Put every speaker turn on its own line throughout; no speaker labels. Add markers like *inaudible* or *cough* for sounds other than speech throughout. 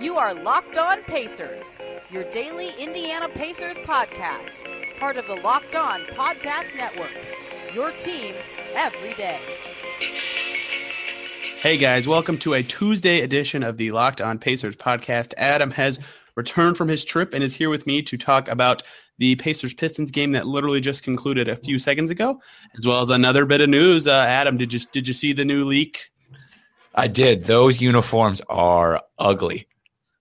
You are Locked On Pacers, your daily Indiana Pacers podcast, part of the Locked On Podcast Network. Your team every day.
Hey guys, welcome to a Tuesday edition of the Locked On Pacers podcast. Adam has returned from his trip and is here with me to talk about the Pacers Pistons game that literally just concluded a few seconds ago, as well as another bit of news. Uh, Adam, did you did you see the new leak?
I did. Those uniforms are ugly.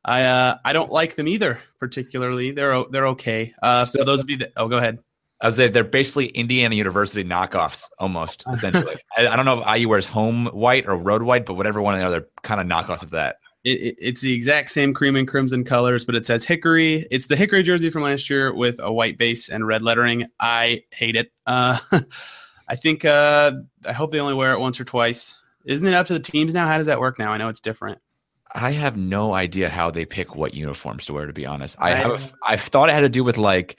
I uh, I don't like them either, particularly. They're they're okay. Uh, for those of you that oh, go ahead.
I was say they're basically Indiana University knockoffs, almost *laughs* essentially. I, I, don't know if IU wears home white or road white, but whatever one or the other, kind of knockoffs of that.
It, it, it's the exact same cream and crimson colors, but it says Hickory. It's the Hickory jersey from last year with a white base and red lettering. I hate it. Uh, *laughs* I think uh, I hope they only wear it once or twice. Isn't it up to the teams now? How does that work now? I know it's different.
I have no idea how they pick what uniforms to wear. To be honest, I have. I thought it had to do with like.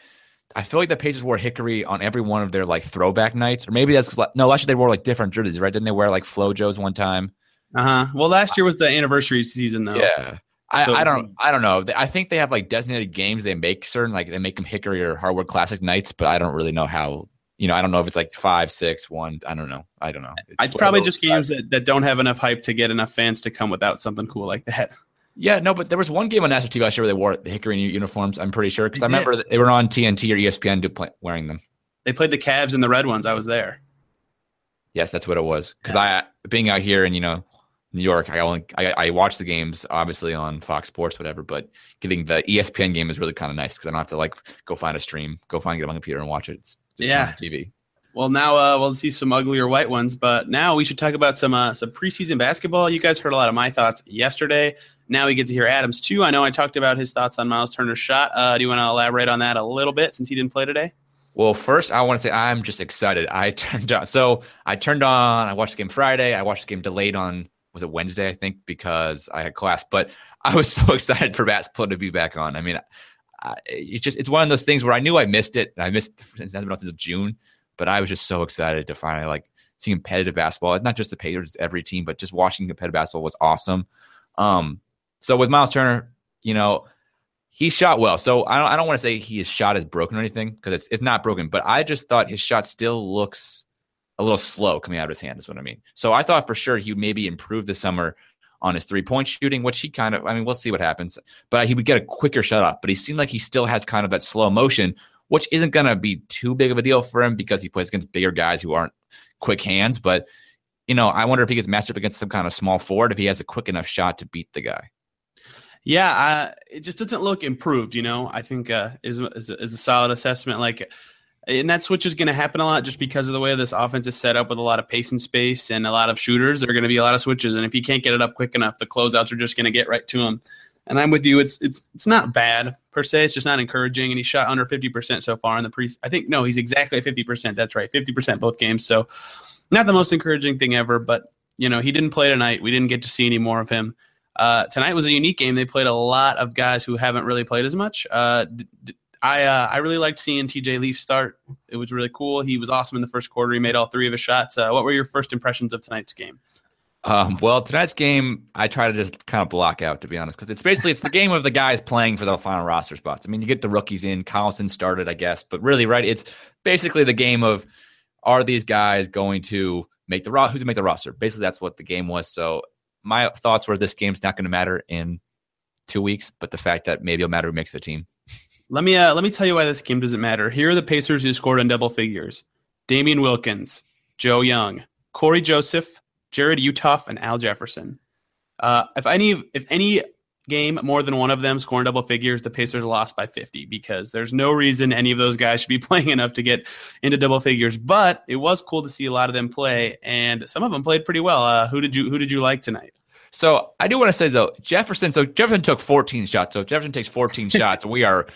I feel like the Pacers wore Hickory on every one of their like throwback nights, or maybe that's because no, last year they wore like different jerseys, right? Didn't they wear like FloJo's one time?
Uh huh. Well, last year was the anniversary season, though.
Yeah. I, so, I don't I don't know. I think they have like designated games they make certain like they make them Hickory or Hardwood Classic nights, but I don't really know how. You know, I don't know if it's like five, six, one. I don't know. I don't know.
It's, it's probably just games that, that don't have enough hype to get enough fans to come without something cool like that. *laughs*
Yeah, no, but there was one game on national TV last year where they wore the Hickory uniforms. I'm pretty sure because I remember they were on TNT or ESPN play, wearing them.
They played the Cavs and the Red ones. I was there.
Yes, that's what it was. Because yeah. I being out here and you know New York, I only I, I watch the games obviously on Fox Sports, whatever. But getting the ESPN game is really kind of nice because I don't have to like go find a stream, go find it on my computer and watch it. It's
yeah,
TV.
Well, now uh, we'll see some uglier white ones, but now we should talk about some uh, some preseason basketball. You guys heard a lot of my thoughts yesterday. Now we get to hear Adams too. I know I talked about his thoughts on Miles Turner's shot. Uh, do you want to elaborate on that a little bit since he didn't play today?
Well, first I want to say I'm just excited. I *laughs* turned on so I turned on. I watched the game Friday. I watched the game delayed on was it Wednesday? I think because I had class. But I was *laughs* so excited for basketball to be back on. I mean, I, it's just it's one of those things where I knew I missed it. and I missed it since June, but I was just so excited to finally like see competitive basketball. It's not just the Pacers, it's every team, but just watching competitive basketball was awesome. Um, so with Miles Turner, you know, he shot well. So I don't, I don't want to say he his shot is broken or anything because it's it's not broken, but I just thought his shot still looks a little slow coming out of his hand, is what I mean. So I thought for sure he would maybe improve this summer on his three point shooting, which he kind of, I mean, we'll see what happens, but he would get a quicker shut off. But he seemed like he still has kind of that slow motion, which isn't going to be too big of a deal for him because he plays against bigger guys who aren't quick hands. But, you know, I wonder if he gets matched up against some kind of small forward, if he has a quick enough shot to beat the guy.
Yeah, uh, it just doesn't look improved. You know, I think uh, is, is, is a solid assessment. Like and that switch is going to happen a lot just because of the way this offense is set up with a lot of pace and space and a lot of shooters. There are going to be a lot of switches, and if you can't get it up quick enough, the closeouts are just going to get right to him. And I'm with you. It's it's it's not bad per se. It's just not encouraging. And he shot under 50% so far in the pre. I think no, he's exactly at 50%. That's right, 50% both games. So not the most encouraging thing ever, but you know he didn't play tonight. We didn't get to see any more of him. Uh, tonight was a unique game. They played a lot of guys who haven't really played as much. Uh, d- I uh, I really liked seeing TJ Leaf start. It was really cool. He was awesome in the first quarter. He made all three of his shots. Uh, what were your first impressions of tonight's game?
Um, well, tonight's game, I try to just kind of block out, to be honest, because it's basically it's the game of the guys playing for the final roster spots. I mean, you get the rookies in. Collison started, I guess, but really, right? It's basically the game of are these guys going to make the who's going to make the roster? Basically, that's what the game was. So my thoughts were this game's not going to matter in two weeks, but the fact that maybe it'll matter who makes the team.
Let me uh, let me tell you why this game doesn't matter. Here are the Pacers who scored in double figures: Damien Wilkins, Joe Young, Cory Joseph, Jarrod Uthoff, and Al Jefferson. Uh, if any if any game more than one of them scoring double figures, the Pacers lost by 50 because there's no reason any of those guys should be *laughs* playing enough to get into double figures. But it was cool to see a lot of them play, and some of them played pretty well. Uh, who did you who did you like tonight?
So I do want to say though, Jefferson. So Jefferson took 14 shots. So Jefferson takes 14 *laughs* shots, we are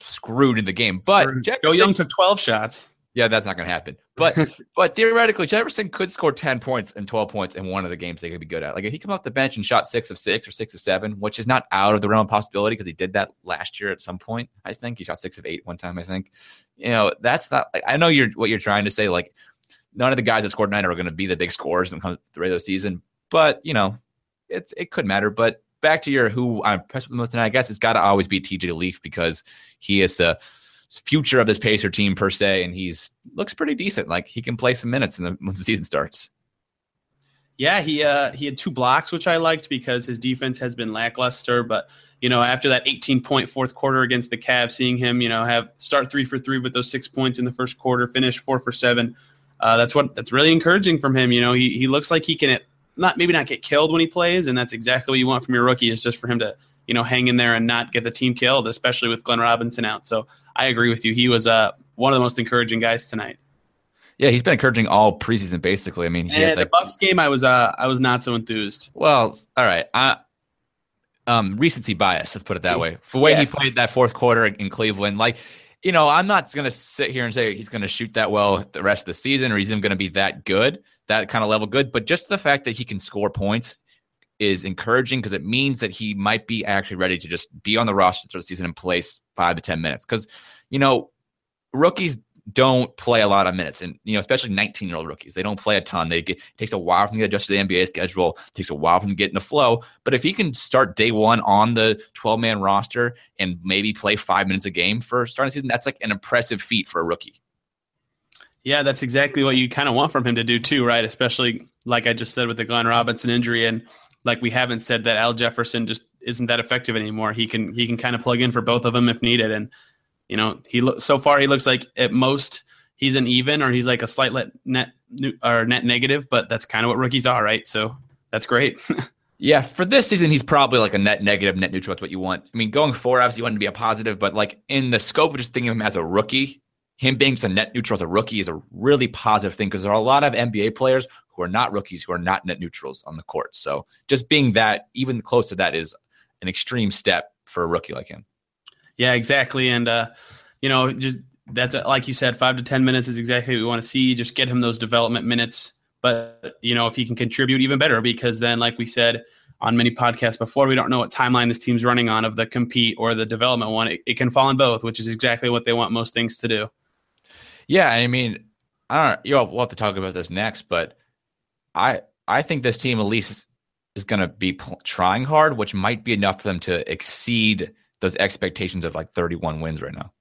screwed in the game. But
Jefferson, Joe Young took 12 shots.
Yeah, that's not going to happen. But *laughs* but theoretically, Jefferson could score 10 points and 12 points in one of the games they could be good at. Like if he come off the bench and shot six of six or six of seven, which is not out of the realm of possibility because he did that last year at some point. I think he shot six of eight one time. I think, you know, that's not. Like, I know you're what you're trying to say. Like none of the guys that scored nine are going to be the big scorers in the regular season. But you know, it's it could matter. But back to your who I'm impressed with the most tonight. I guess it's got to always be TJ Leaf because he is the future of this Pacer team per se, and he's looks pretty decent. Like he can play some minutes in the, when the season starts.
Yeah, he uh, he had two blocks, which I liked because his defense has been lackluster. But you know, after that 18 point fourth quarter against the Cavs, seeing him, you know, have start three for three with those six points in the first quarter, finish four for seven. Uh, that's what that's really encouraging from him. You know, he he looks like he can not maybe not get killed when he plays, and that's exactly what you want from your rookie is just for him to you know hang in there and not get the team killed, especially with Glenn Robinson out. So I agree with you. He was uh, one of the most encouraging guys tonight.
Yeah, he's been encouraging all preseason basically. I mean,
he yeah, like, the Bucks game, I was uh, I was not so enthused.
Well, all right, I, um, recency bias. Let's put it that way. The way yes. he played that fourth quarter in Cleveland, like you know, I'm not going to sit here and say he's going to shoot that well the rest of the season or he's even going to be that good, that kind of level good. But just the fact that he can score points is encouraging because it means that he might be actually ready to just be on the roster for the season and place five to 10 minutes. Because, you know, rookies don't play a lot of minutes, and you know, especially 19 year old rookies, they don't play a ton. They get it takes a while for them to get adjusted to the NBA schedule. It takes a while for them to get in the flow. But if he can start day one on the 12 man roster and maybe play five minutes a game for starting season, that's like an impressive feat for a rookie.
Yeah, that's exactly what you kind of want from him to do too, right? Especially like I just said with the Glenn Robinson injury, and like we haven't said that Al Jefferson just isn't that effective anymore. He can he can kind of plug in for both of them if needed, and you know, he lo- so far he looks like at most he's an even or he's like a slight net or net negative, but that's kind of what rookies are, right? So that's great. *laughs*
yeah, for this season, he's probably like a net negative, net neutral. That's what you want. I mean, going forward, obviously, you want to be a positive, but like in the scope of just thinking of him as a rookie, him being just a net neutral as a rookie is a really positive thing because there are a lot of NBA players who are not rookies who are not net neutrals on the court. So just being that, even close to that, is an extreme step for a rookie like him.
Yeah, exactly. And, uh, you know, just that's like you said, five to 10 minutes is exactly what we want to see. Just get him those development minutes. But, you know, if he can contribute even better, because then, like we said on many podcasts before, we don't know what timeline this team's running on of the compete or the development one. It, it can fall in both, which is exactly what they want most things to do.
Yeah. I mean, I don't know. We'll have to talk about this next, but I, I think this team at least is going to be trying hard, which might be enough for them to exceed those expectations of like 31 wins right now?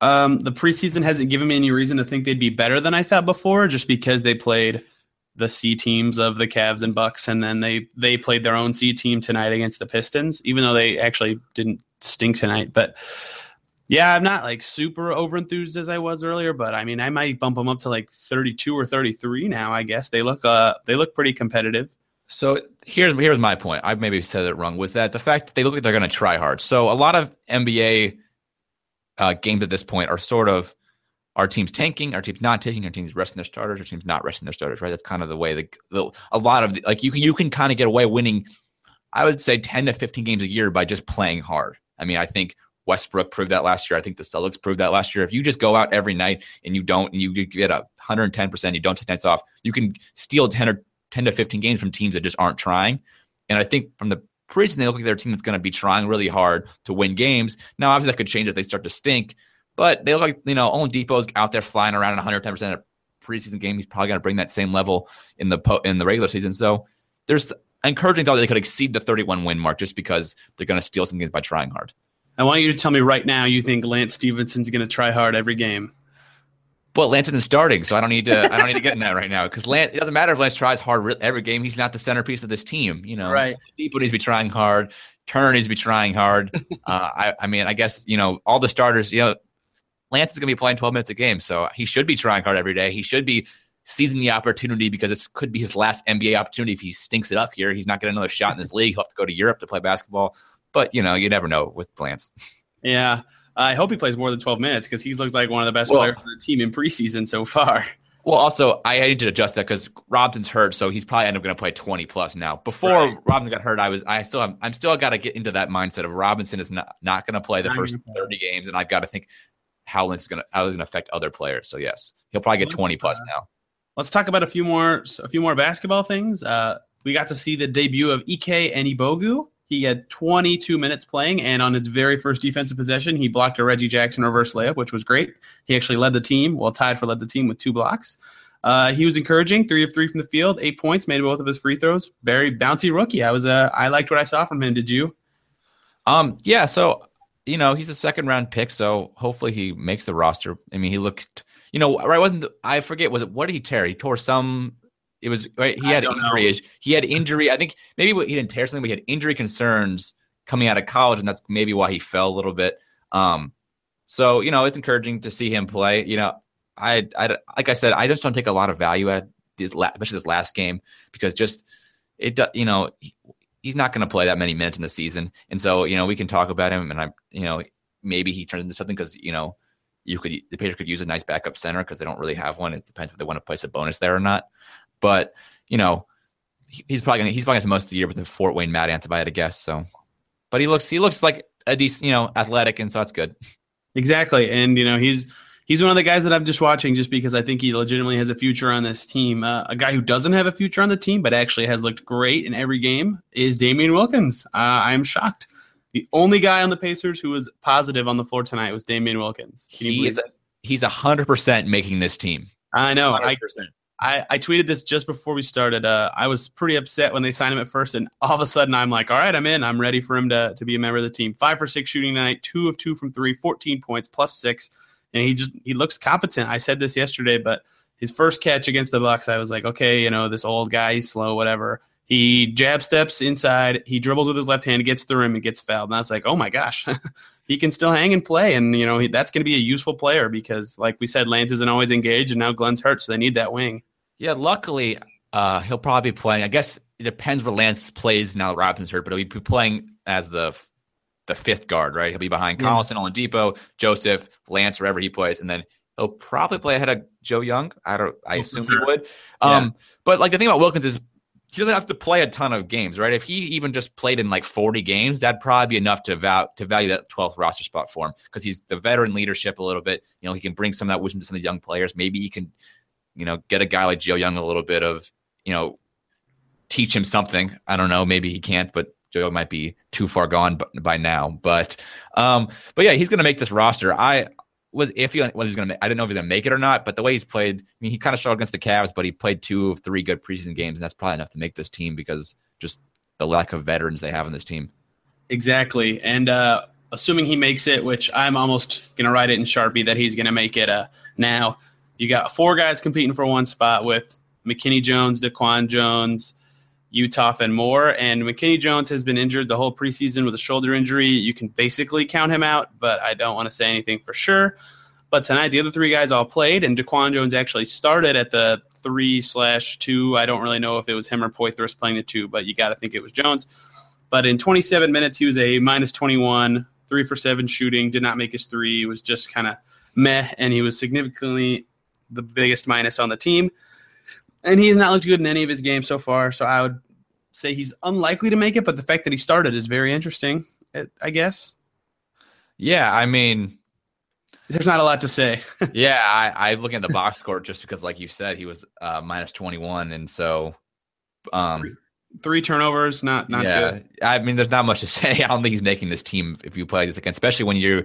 Um, the preseason hasn't given me any reason to think they'd be better than I thought before, just because they played the C teams of the Cavs and Bucks, and then they they played their own C team tonight against the Pistons, even though they actually didn't stink tonight. But yeah, I'm not like super over enthused as I was earlier, but I mean, I might bump them up to like 32 or 33 now. I guess they look uh they look pretty competitive.
So here's here's my point. I maybe said it wrong. Was that the fact that they look like they're going to try hard? So a lot of NBA uh, games at this point are sort of our team's tanking, our team's not taking, our team's resting their starters, our team's not resting their starters. Right? That's kind of the way the, the a lot of the, like you can you can kind of get away winning. I would say ten to fifteen games a year by just playing hard. I mean, I think Westbrook proved that last year. I think the Celtics proved that last year. If you just go out every night and you don't, and you get a 110%, you don't take nights off, you can steal 10 or 10 to 15 games from teams that just aren't trying. And I think from the preseason, they look like they're a team that's going to be trying really hard to win games. Now, obviously, that could change if they start to stink, but they look like, you know, Oladipo's out there flying around at 110% of preseason game. He's probably going to bring that same level in the po- in the regular season. So there's encouraging thought that they could exceed the 31 win mark just because they're going to steal some games by trying hard.
I want you to tell me right now you think Lance Stephenson's going to try hard every game.
But Lance isn't starting, so I don't need to. I don't need to get in that right now because Lance. It doesn't matter if Lance tries hard every game. He's not the centerpiece of this team. You know,
right?
People needs to be trying hard. Turner needs to be trying hard. *laughs* uh, I, I mean, I guess you know all the starters. You know, Lance is going to be playing 12 minutes a game, so he should be trying hard every day. He should be seizing the opportunity because it could be his last NBA opportunity if he stinks it up here. He's not getting another shot in this *laughs* league. He'll have to go to Europe to play basketball. But you know, you never know with Lance.
Yeah, I hope he plays more than 12 minutes because he looks like one of the best well, players on the team in preseason so far.
Well, also I need to adjust that because Robinson's hurt, so he's probably end up going to play twenty plus now. Before right. Robinson got hurt, I was I still have, I'm still got to get into that mindset of Robinson is not not going to play the first thirty games, and I've got to think how it's going to how it's going to affect other players. So yes, he'll probably get twenty plus now.
Let's talk about a few more a few more basketball things. Uh, we got to see the debut of Ike Anigbogu. He had 22 minutes playing, and on his very first defensive possession, he blocked a Reggie Jackson reverse layup, which was great. He actually led the team, well, tied for led the team with two blocks. Uh, he was encouraging, three of three from the field, eight points, made both of his free throws. Very bouncy rookie. I was, uh, I liked what I saw from him. Did you?
Um, yeah. So you know, he's a second round pick, so hopefully he makes the roster. I mean, he looked, you know, right? Wasn't I forget? Was it what did he tear? He tore some it was right. He had injury. Know. He had injury. I think maybe he didn't tear something, but he had injury concerns coming out of college, and that's maybe why he fell a little bit. Um, so you know, it's encouraging to see him play. You know, I, I like I said, I just don't take a lot of value at this, especially this last game, because just it, you know, he, he's not going to play that many minutes in the season, and so you know, we can talk about him, and I, you know, maybe he turns into something because you know you could the Pacers could use a nice backup center because they don't really have one. It depends if they want to play Sabonis there or not. But you know, he's probably gonna he's probably gonna most of the year with the Fort Wayne Mad Ants if I had to guess. So, but he looks he looks like a decent you know athletic, and so that's good.
Exactly, and you know he's he's one of the guys that I'm just watching just because I think he legitimately has a future on this team. Uh, a guy who doesn't have a future on the team but actually has looked great in every game is Damien Wilkins. Uh, I'm shocked. The only guy on the Pacers who was positive on the floor tonight was Damien Wilkins.
he is a, he's hundred percent making this team.
I know. 100%. I I, I tweeted this just before we started. Uh, I was pretty upset when they signed him at first, and all of a sudden I'm like, all right, I'm in. I'm ready for him to, to be a member of the team. Five for six shooting night, two of two from three, 14 points, plus six. And he just he looks competent. I said this yesterday, but his first catch against the Bucks, I was like, okay, you know, this old guy, he's slow, whatever. He jab steps inside, he dribbles with his left hand, gets through him, and gets fouled. And I was like, oh my gosh, *laughs* he can still hang and play. And, you know, he, that's going to be a useful player because, like we said, Lance isn't always engaged, and now Glenn's hurt, so they need that wing.
Yeah, luckily, uh, he'll probably be playing. I guess it depends where Lance plays now that Robinson's hurt, but he'll be playing as the the fifth guard, right? He'll be behind yeah. Collison, Oladipo, Joseph, Lance, wherever he plays, and then he'll probably play ahead of Joe Young. I don't. I oh, assume sure. he would. Um, yeah. but like the thing about Wilkins is he doesn't have to play a ton of games, right? If he even just played in like 40 games, that'd probably be enough to to value that 12th roster spot for him because he's the veteran leadership a little bit. You know, he can bring some of that wisdom to some of the young players. Maybe he can you know, get a guy like Joe Young a little bit of, you know, teach him something. I don't know. Maybe he can't, but Joe might be too far gone by now. But, um, but yeah, he's going to make this roster. I was iffy on whether he's going to. I didn't know if he's going to make it or not. But the way he's played, I mean, he kind of struggled against the Cavs, but he played two of three good preseason games, and that's probably enough to make this team because just the lack of veterans they have in this team.
Exactly, and uh, assuming he makes it, which I'm almost going to write it in Sharpie that he's going to make it. Uh, now you got four guys competing for one spot with McKinney Jones, DeQuan Jones, Uthoff, and more. And McKinney Jones has been injured the whole preseason with a shoulder injury. You can basically count him out, but I don't want to say anything for sure. But tonight, the other three guys all played, and DeQuan Jones actually started at the three slash two. I don't really know if it was him or Poythress playing the two, but you got to think it was Jones. But in 27 minutes, he was a minus 21, three for seven shooting, did not make his three, was just kind of meh, and he was significantly the biggest minus on the team. And he has not looked good in any of his games so far. So I would say he's unlikely to make it, but the fact that he started is very interesting, I guess.
Yeah, I mean,
there's not a lot to say. *laughs*
yeah, I, I look at the box score just because, like you said, he was uh, minus 21, and so
um, three, three, turnovers, not not yeah. Good.
I mean, there's not much to *laughs* say. I don't think he's making this team if you play this again, especially when you're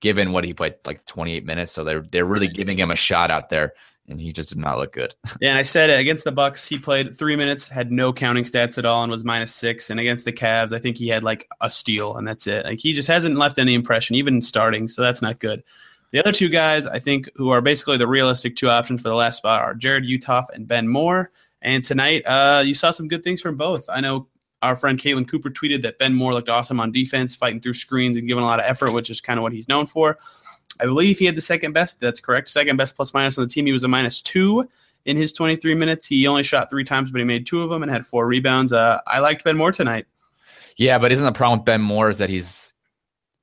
given what he played like 28 minutes. So they're they're really giving him a shot out there, and he just did not look good. *laughs*
Yeah, and I said it against the Bucks, he played three minutes, had no counting stats at all, and was minus six. And against the Cavs, I think he had like a steal, and that's it. Like he just hasn't left any impression, even starting. So that's not good. The other two guys, I think, who are basically the realistic two options for the last spot are Jarrod Uthoff and Ben Moore. And tonight, uh, you saw some good things from both. I know our friend Caitlin Cooper tweeted that Ben Moore looked awesome on defense, fighting through screens and giving a lot of effort, which is kind of what he's known for. I believe he had the second best. That's correct. Second best plus minus on the team. He was a minus two in his 23 minutes. He only shot three times, but he made two of them and had four rebounds. Uh, I liked Ben Moore tonight.
Yeah, but isn't the problem with Ben Moore is that he's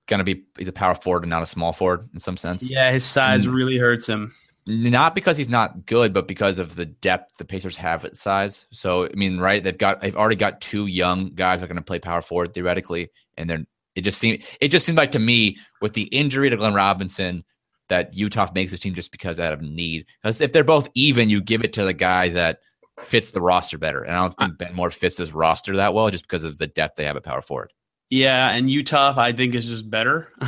going to be he's a power forward and not a small forward in some sense?
Yeah, his size mm. really hurts him.
Not because he's not good, but because of the depth the Pacers have at size. So I mean, right? They've got they've already got two young guys that are going to play power forward theoretically, and they're it just seemed it just seemed like to me with the injury to Glenn Robinson that Uthoff makes this team just because out of need. Because if they're both even, you give it to the guy that fits the roster better. And I don't think Ben Moore fits this roster that well just because of the depth they have at power forward.
Yeah, and Uthoff I think is just better. *laughs*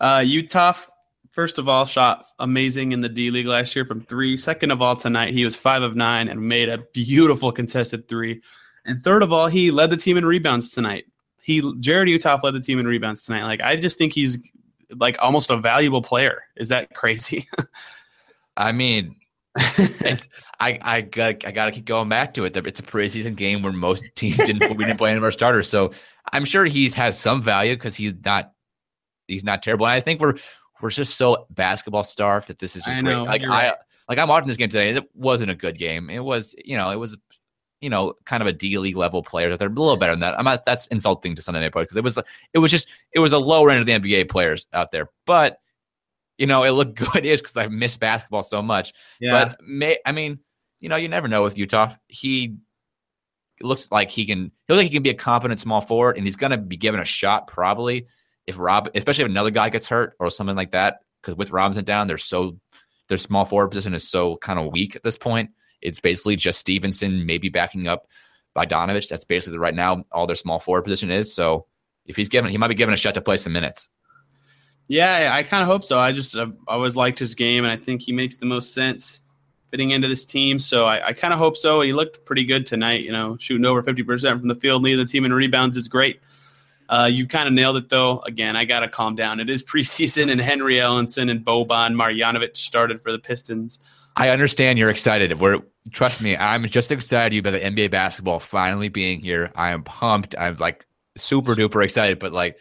uh, Uthoff, first of all, shot amazing in the D League last year from three. Second of all, tonight he was five of nine and made a beautiful contested three. And third of all, he led the team in rebounds tonight. He Jarrod Uthoff led the team in rebounds tonight. Like I just think he's like almost a valuable player. Is that crazy? *laughs*
I mean, *laughs* I I got I got to keep going back to it. It's a preseason game where most *laughs* teams didn't we didn't play any of our starters, so I'm sure he has some value because he's not he's not terrible. And I think we're we're just so basketball starved that this is just I great. Know, like I right. like I'm watching this game today. It wasn't a good game. It was you know it was you know, kind of a D League level player. They're a little better than that. I'm not. That's insulting to Sunday Night because it was. It was just. It was a low end of the NBA players out there. But you know, it looked *laughs* good is because I miss basketball so much. Yeah. But may I mean, you know, you never know with Uthoff. He looks like he can. He looks like he can be a competent small forward, and he's going to be given a shot probably if Rob, especially if another guy gets hurt or something like that. Because with Robinson down, they're so their small forward position is so kind of weak at this point. It's basically just Stephenson maybe backing up Bogdanovic. That's basically the right now all their small forward position is. So if he's given, he might be given a shot to play some minutes.
Yeah, I kind of hope so. I just I've always liked his game, and I think he makes the most sense fitting into this team. So I, I kind of hope so. He looked pretty good tonight. You know, shooting over fifty percent from the field, leading the team in rebounds is great. Uh, you kind of nailed it though. Again, I got to calm down. It is *laughs* preseason, and Henry Ellenson and Boban Marjanovic started for the Pistons.
I understand you're excited. We're trust me, I'm just excited about the NBA basketball finally being here. I am pumped. I'm like super duper excited, but like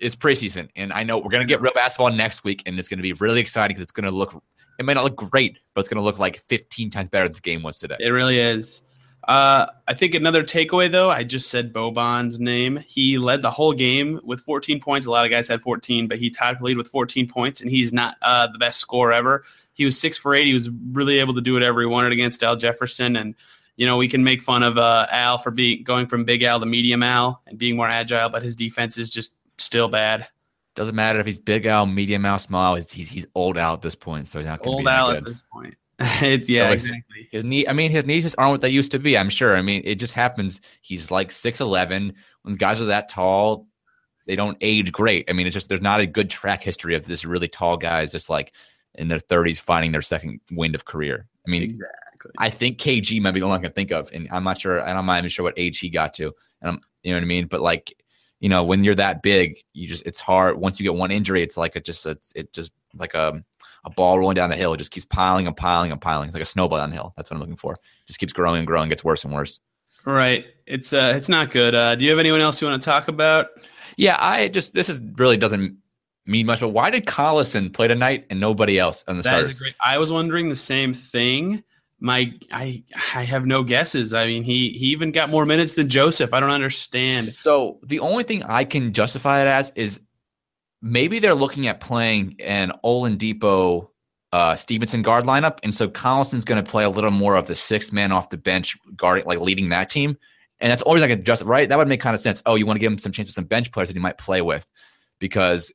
it's preseason, and I know we're gonna get real basketball next week, and it's gonna be really exciting because it's gonna look. It may not look great, but it's gonna look like 15 times better than the game was today.
It really is. Uh, I think another takeaway, though, I just said Boban's name. He led the whole game with 14 points. A lot of guys had 14, but he tied the lead with 14 points, and he's not uh, the best scorer ever. He was six for eight. He was really able to do whatever he wanted against Al Jefferson, and you know we can make fun of uh, Al for being going from big Al to medium Al and being more agile, but his defense is just still bad.
Doesn't matter if he's big Al, medium Al, small. He's he's, he's old Al at this point, so he's not
old Al at this point. *laughs* it's yeah, so exactly.
His knee. I mean, his knees just aren't what they used to be. I'm sure. I mean, it just happens. He's like six eleven. When guys are that tall, they don't age great. I mean, it's just there's not a good track history of this really tall guys just like in their 30s finding their second wind of career. I mean, exactly. I think KG might be the one I can think of, and I'm not sure. I'm not even sure what age he got to, and I'm, you know what I mean. But like, you know, when you're that big, you just it's hard. Once you get one injury, it's like it just it's it just like a a ball rolling down the hill. It just keeps piling and piling and piling. It's like a snowball down the hill. That's what I'm looking for. It Just keeps growing and growing, gets worse and worse.
Right. It's uh it's not good. Uh do you have anyone else you want to talk about?
Yeah, I just this is really doesn't mean much, but why did Collison play tonight and nobody else on the start? great.
I was wondering the same thing. My I I have no guesses. I mean, he he even got more minutes than Joseph. I don't understand.
So the only thing I can justify it as is maybe they're looking at playing an Oladipo uh, Stephenson guard lineup, and so Collison's going to play a little more of the sixth man off the bench, guarding like leading that team, and that's always like a just right. That would make kind of sense. Oh, you want to give him some chance with some bench players that he might play with, because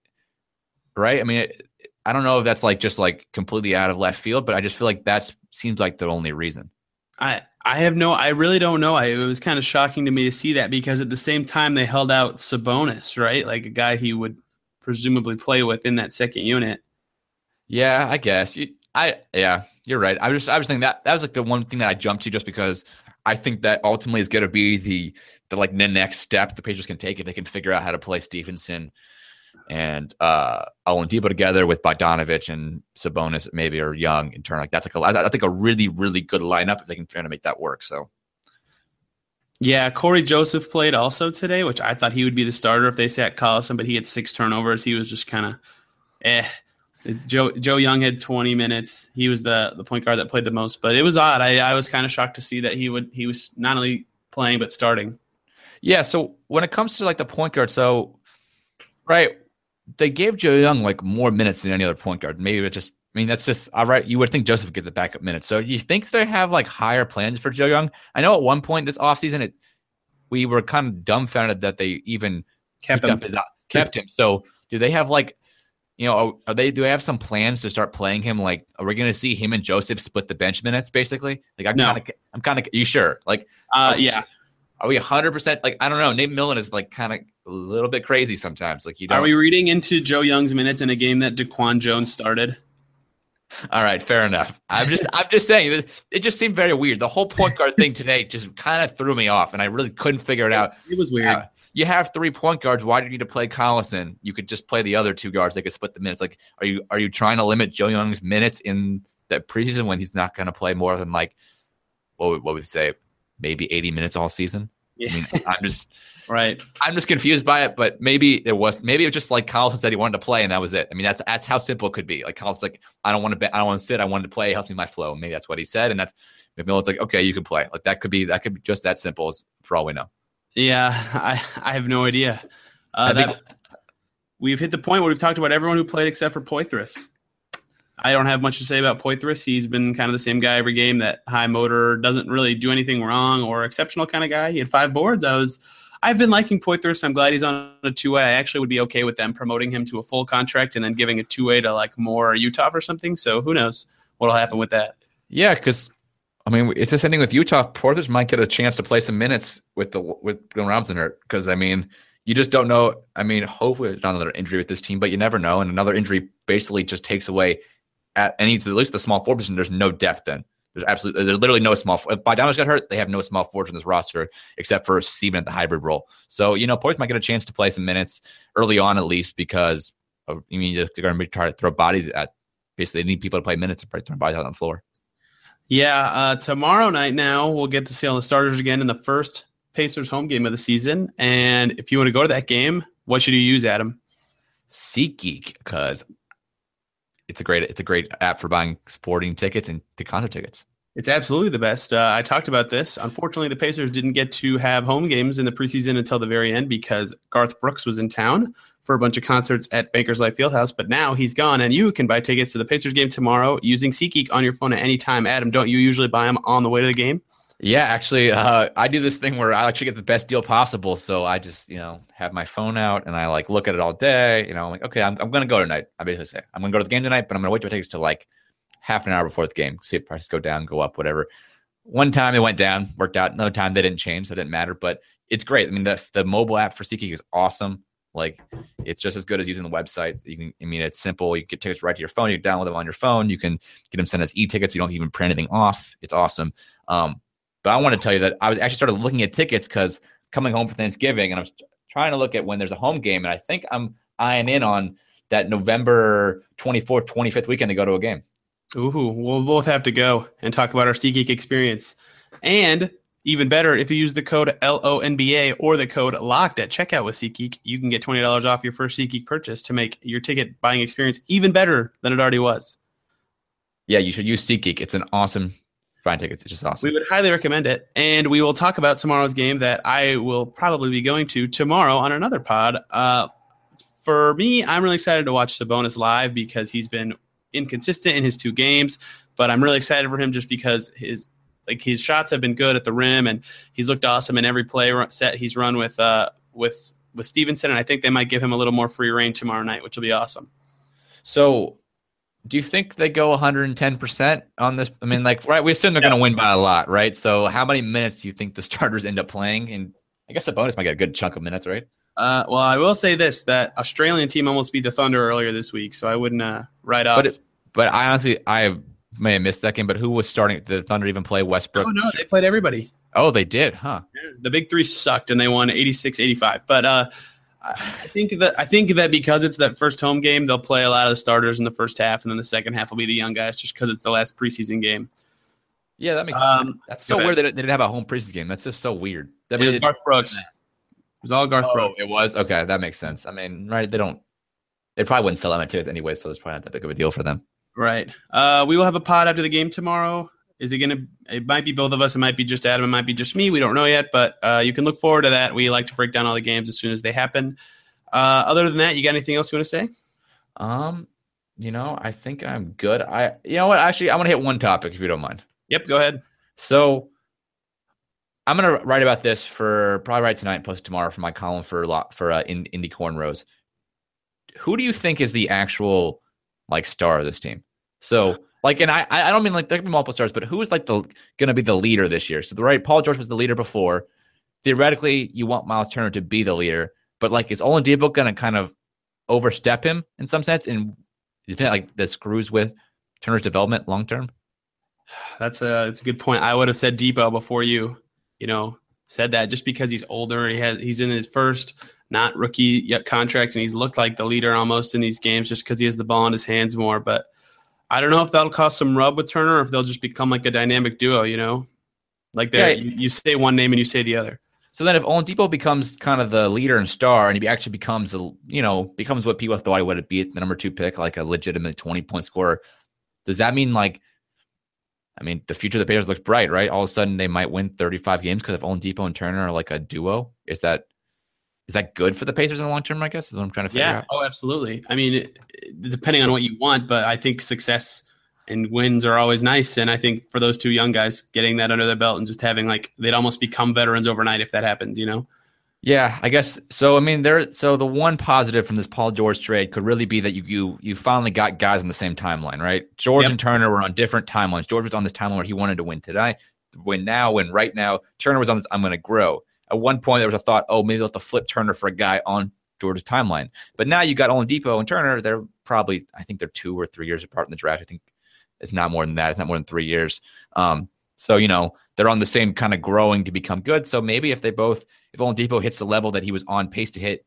right. I mean, it, I don't know if that's like just like completely out of left field, but I just feel like that seems like the only reason.
I I have no, I really don't know. I, it was kind of shocking to me to see that because at the same time they held out Sabonis, right? Like a guy he would presumably play with in that second unit.
Yeah, I guess. You, I yeah, you're right. I was just I was thinking that that was like the one thing that I jumped to just because I think that ultimately is going to be the the like the next step the Pacers can take if they can figure out how to play Stephenson and uh Oladipo together with Bogdanovic and Sabonis maybe or Young in turn like that's like a, I think a really really good lineup if they can try to make that work. So
yeah, Corey Joseph played also today, which I thought he would be the starter if they sat Collison, but he had six turnovers. He was just kind of eh. Joe Joe Young had 20 minutes. He was the the point guard that played the most, but it was odd. I, I was kind of shocked to see that he would he was not only playing but starting.
Yeah, so when it comes to like the point guard, so right, they gave Joe Young like more minutes than any other point guard. Maybe it just mean, that's just all right. You would think Joseph would get the backup minutes. So you think they have like higher plans for Joe Young? I know at one point this offseason, it we were kind of dumbfounded that they even
Kept him.
his, kept him. So do they have like, you know, are they do they have some plans to start playing him? Like, are we going to see him and Joseph split the bench minutes? Basically, like I'm
No.
kind of, I'm kind of, you sure? Like,
Uh,
are-
yeah.
are we 100 percent? Like, I don't know. Nate McMillan is like kind of a little bit crazy sometimes. Like, you don't.
Are we reading into Joe Young's minutes in a game that DeQuan Jones started?
All right, fair enough. I'm just I'm just saying it, just seemed very weird. The whole point guard thing today just kind of threw me off, and I really couldn't figure it out.
It was weird.
Uh, you have three point guards. Why do you need to play Collison? You could just play the other two guards. They could split the minutes. Like, are you are you trying to limit Joe Young's minutes in the preseason when he's not going to play more than like what would, what would we say maybe 80 minutes all season?
Yeah.
I mean, I'm just *laughs*
right.
I'm just confused by it, but maybe it was maybe it was just like Collison said he wanted to play and that was it. I mean that's that's how simple it could be. Like Collison's like I don't want to be, I don't want to sit. I wanted to play. It helps me my flow. Maybe that's what he said, and that's McMillan's like okay, you can play. Like that could be that could be just that simple as for all we know.
Yeah, I, I have no idea. Uh,
I think-
that, we've hit the point where we've talked about everyone who played except for Poythress. I don't have much to say about Poythress. He's been kind of the same guy every game. That high motor doesn't really do anything wrong or exceptional kind of guy. He had five boards. I was, I've been liking Poythress. I'm glad he's on a two way. I actually would be okay with them promoting him to a full contract and then giving a two way to like more Uthoff or something. So who knows what'll happen with that?
Yeah, because I mean it's the same thing with Uthoff. Poythress might get a chance to play some minutes with the with Glenn Robinson hurt because I mean you just don't know. I mean, hopefully it's not another injury with this team, but you never know. And another injury basically just takes away at any at least the small forward position. There's no depth then. There's absolutely there's literally no small. If Bogdanovic got hurt, they have no small forwards in this roster except for Steven at the hybrid role. So you know, Porter might get a chance to play some minutes early on at least because of, I mean they're going to be trying to throw bodies at. Basically, they need people to play minutes and probably throw bodies out on the floor.
Yeah, uh, tomorrow night now we'll get to see all the starters again in the first Pacers home game of the season. And if you want to go to that game, what should you use, Adam?
SeatGeek because it's a great it's a great app for buying sporting tickets and concert tickets.
It's absolutely the best. Uh, I talked about this. Unfortunately, the Pacers didn't get to have home games in the preseason until the very end because Garth Brooks was in town for a bunch of concerts at Bankers Life Fieldhouse. But now he's gone, and you can buy tickets to the Pacers game tomorrow using SeatGeek on your phone at any time. Adam, don't you usually buy them on the way to the game?
Yeah, actually, uh, I do this thing where I actually get the best deal possible. So I just you know have my phone out and I like look at it all day. You know, I'm like, okay, I'm, I'm going to go tonight. I basically say I'm going to go to the game tonight, but I'm going to wait till it takes to like half an hour before the game. See if prices go down, go up, whatever. One time it went down, worked out. Another time they didn't change, so it didn't matter. But it's great. I mean, the the mobile app for SeatGeek is awesome. Like it's just as good as using the website. You can, I mean, it's simple. You get tickets right to your phone. You download them on your phone. You can get them sent as e-tickets. You don't even print anything off. It's awesome. Um, but I want to tell you that I was actually started looking at tickets because coming home for Thanksgiving, and I was trying to look at when there's a home game, and I think I'm eyeing in on that November 24th, 25th weekend to go to a game.
Ooh, we'll both have to go and talk about our SeatGeek experience. And even better, if you use the code LONBA or the code LOCKED at checkout with SeatGeek, you can get $20 off your first SeatGeek purchase to make your ticket buying experience even better than it already was.
Yeah, you should use SeatGeek. It's an awesome buying tickets. It's just awesome.
We would highly recommend it. And we will talk about tomorrow's game that I will probably be going to tomorrow on another pod. Uh, for me, I'm really excited to watch Sabonis live because he's been inconsistent in his two games, but I'm really excited for him just because his like his shots have been good at the rim and he's looked awesome in every play set he's run with uh with with Stephenson and I think they might give him a little more free reign tomorrow night, which will be awesome.
So, do you think they go 110% on this? I mean, like, right, we assume they're going to win by a lot, right? So, how many minutes do you think the starters end up playing? And I guess Sabonis might get a good chunk of minutes, right?
Uh, well, I will say this: that Australian team almost beat the Thunder earlier this week, so I wouldn't uh, write off.
But it, but I honestly, I may have missed that game. But who was starting? The Thunder even play Westbrook?
oh no, they played everybody.
Oh, they did, huh?
Yeah, The big three sucked, and they won 86-85. But uh, I think that I think that because it's that first home game, they'll play a lot of the starters in the first half, and then the second half will be the young guys, just because it's the last preseason game.
Yeah, that makes
Um,
sense. That's so weird that they didn't have a home preseason game. That's just so weird. That
It was Garth Brooks. It was all Garth
Oh,
Brooks.
it was okay. That makes sense. I mean, right? They don't. They probably wouldn't sell them tickets anyway, so it's probably not that big of a deal for them.
Right. Uh, we will have a pod after the game tomorrow. Is it going to? It might be both of us. It might be just Adam. It might be just me. We don't know yet, but uh, you can look forward to that. We like to break down all the games as soon as they happen. Uh, other than that, you got anything else you want to say?
Um, you know, I think I'm good. I, you know what? Actually, I want to hit one topic if you don't mind.
Yep, go ahead.
So I'm gonna write about this for probably write tonight and post tomorrow for my column for for uh, in, Indy Cornrows. Who do you think is the actual like star of this team? So like, and I I don't mean like there can be multiple stars, but who is like the gonna be the leader this year? So the right, Paul George was the leader before. Theoretically, you want Miles Turner to be the leader, but like, is Oladipo gonna kind of overstep him in some sense? And you think like that screws with Turner's development long term?
That's a that's a good point. I would have said Dipo before you you know, said that just because he's older, he has he's in his first not rookie yet contract, and he's looked like the leader almost in these games just because he has the ball in his hands more. But I don't know if that'll cause some rub with Turner, or if they'll just become like a dynamic duo. You know, like they yeah. you, you, say one name and you say the other.
So then, if Oladipo becomes kind of the leader and star, and he actually becomes a you know becomes what people thought he would be at the number two pick, like a legitimate twenty point scorer, does that mean like I mean, the future of the Pacers looks bright, right? All of a sudden, they might win 35 games because if Oladipo and Turner are like a duo. Is that is that good for the Pacers in the long term? I guess is what I'm trying to figure out?
yeah.
out.
Oh, absolutely. I mean, depending on what you want, but I think success and wins are always nice. And I think for those two young guys, getting that under their belt and just having like they'd almost become veterans overnight if that happens. You know.
Yeah, I guess so. I mean, there. So the one positive from this Paul George trade could really be that you you you finally got guys on the same timeline, right? George yep. and Turner were on different timelines. George was on this timeline where he wanted to win today, win now, win right now. Turner was on this. I'm going to grow. At one point, there was a thought, oh, maybe they'll have to flip Turner for a guy on George's timeline. But now you got Oladipo and Turner. They're probably, I think they're two or three years apart in the draft. I think it's not more than that. It's not more than three years. Um, so you know they're on the same kind of growing to become good. So maybe if they both if Oladipo hits the level that he was on pace to hit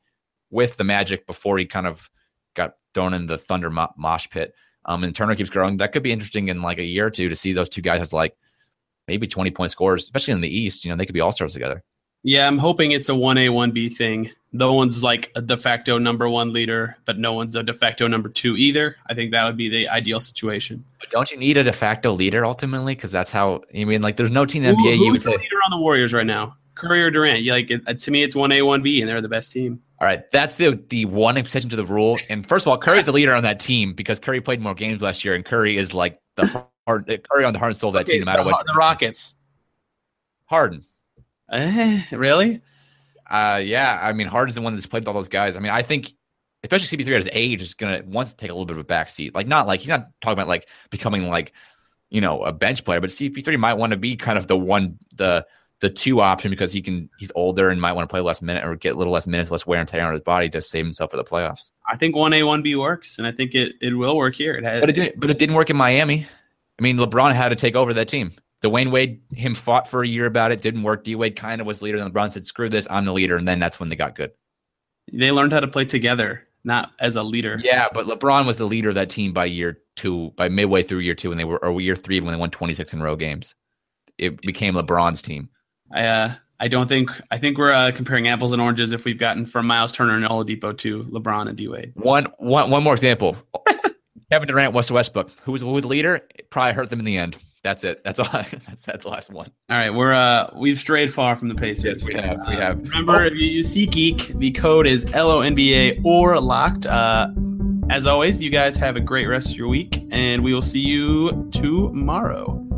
with the Magic before he kind of got thrown in the Thunder mosh pit, um, and Turner keeps growing, that could be interesting in like a year or two to see those two guys as like maybe 20 point scores, especially in the East. You know, they could be all stars together.
Yeah, I'm hoping it's a 1A, 1B thing. No one's like a de facto number one leader, but no one's a de facto number two either. I think that would be the ideal situation.
But don't you need a de facto leader ultimately? Because that's how, I mean, like, there's no team in the NBA.
Who, who's the leader on the Warriors right now? Curry or Durant. You like it, uh, to me, it's one A, one B, and they're the best team.
All right, that's the the one exception to the rule. And first of all, Curry's the leader on that team because Curry played more games last year, and Curry is like the *laughs* hard Curry on the heart and soul of that okay, team, no matter
the,
what.
The Rockets,
Harden.
Uh, really?
Uh, yeah. I mean, Harden's the one that's played with all those guys. I mean, I think especially CP3 at his age is gonna wants to take a little bit of a backseat. Like, not like he's not talking about like becoming like you know a bench player, but CP3 might want to be kind of the one the the two option because he can he's older and might want to play less minute or get a little less minutes, less wear and tear on his body to save himself for the playoffs.
I think one A one B works, and I think it, it will work here. It
had, but it didn't. But it didn't work in Miami. I mean, LeBron had to take over that team. Dwyane Wade, him fought for a year about it, didn't work. D Wade kind of was leader, and LeBron said, "Screw this, I'm the leader," and then that's when they got good.
They learned how to play together, not as a leader.
Yeah, but LeBron was the leader of that team by year two, by midway through year two, when they were or year three when they won 26 in row games. It became LeBron's team.
I uh, I don't think I think we're uh, comparing apples and oranges if we've gotten from Miles Turner and Oladipo to LeBron and D Wade.
One one one more example. *laughs* Kevin Durant, West Westbrook, who was, who was the leader, it probably hurt them in the end. That's it. That's *laughs* all. that's that The last one.
All right, we're uh we've strayed far from the Pacers.
Yes, we have. We have.
remember, oh. if you use SeatGeek, the code is LONBA or locked. Uh, as always, you guys have a great rest of your week, and we will see you tomorrow.